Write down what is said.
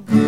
good.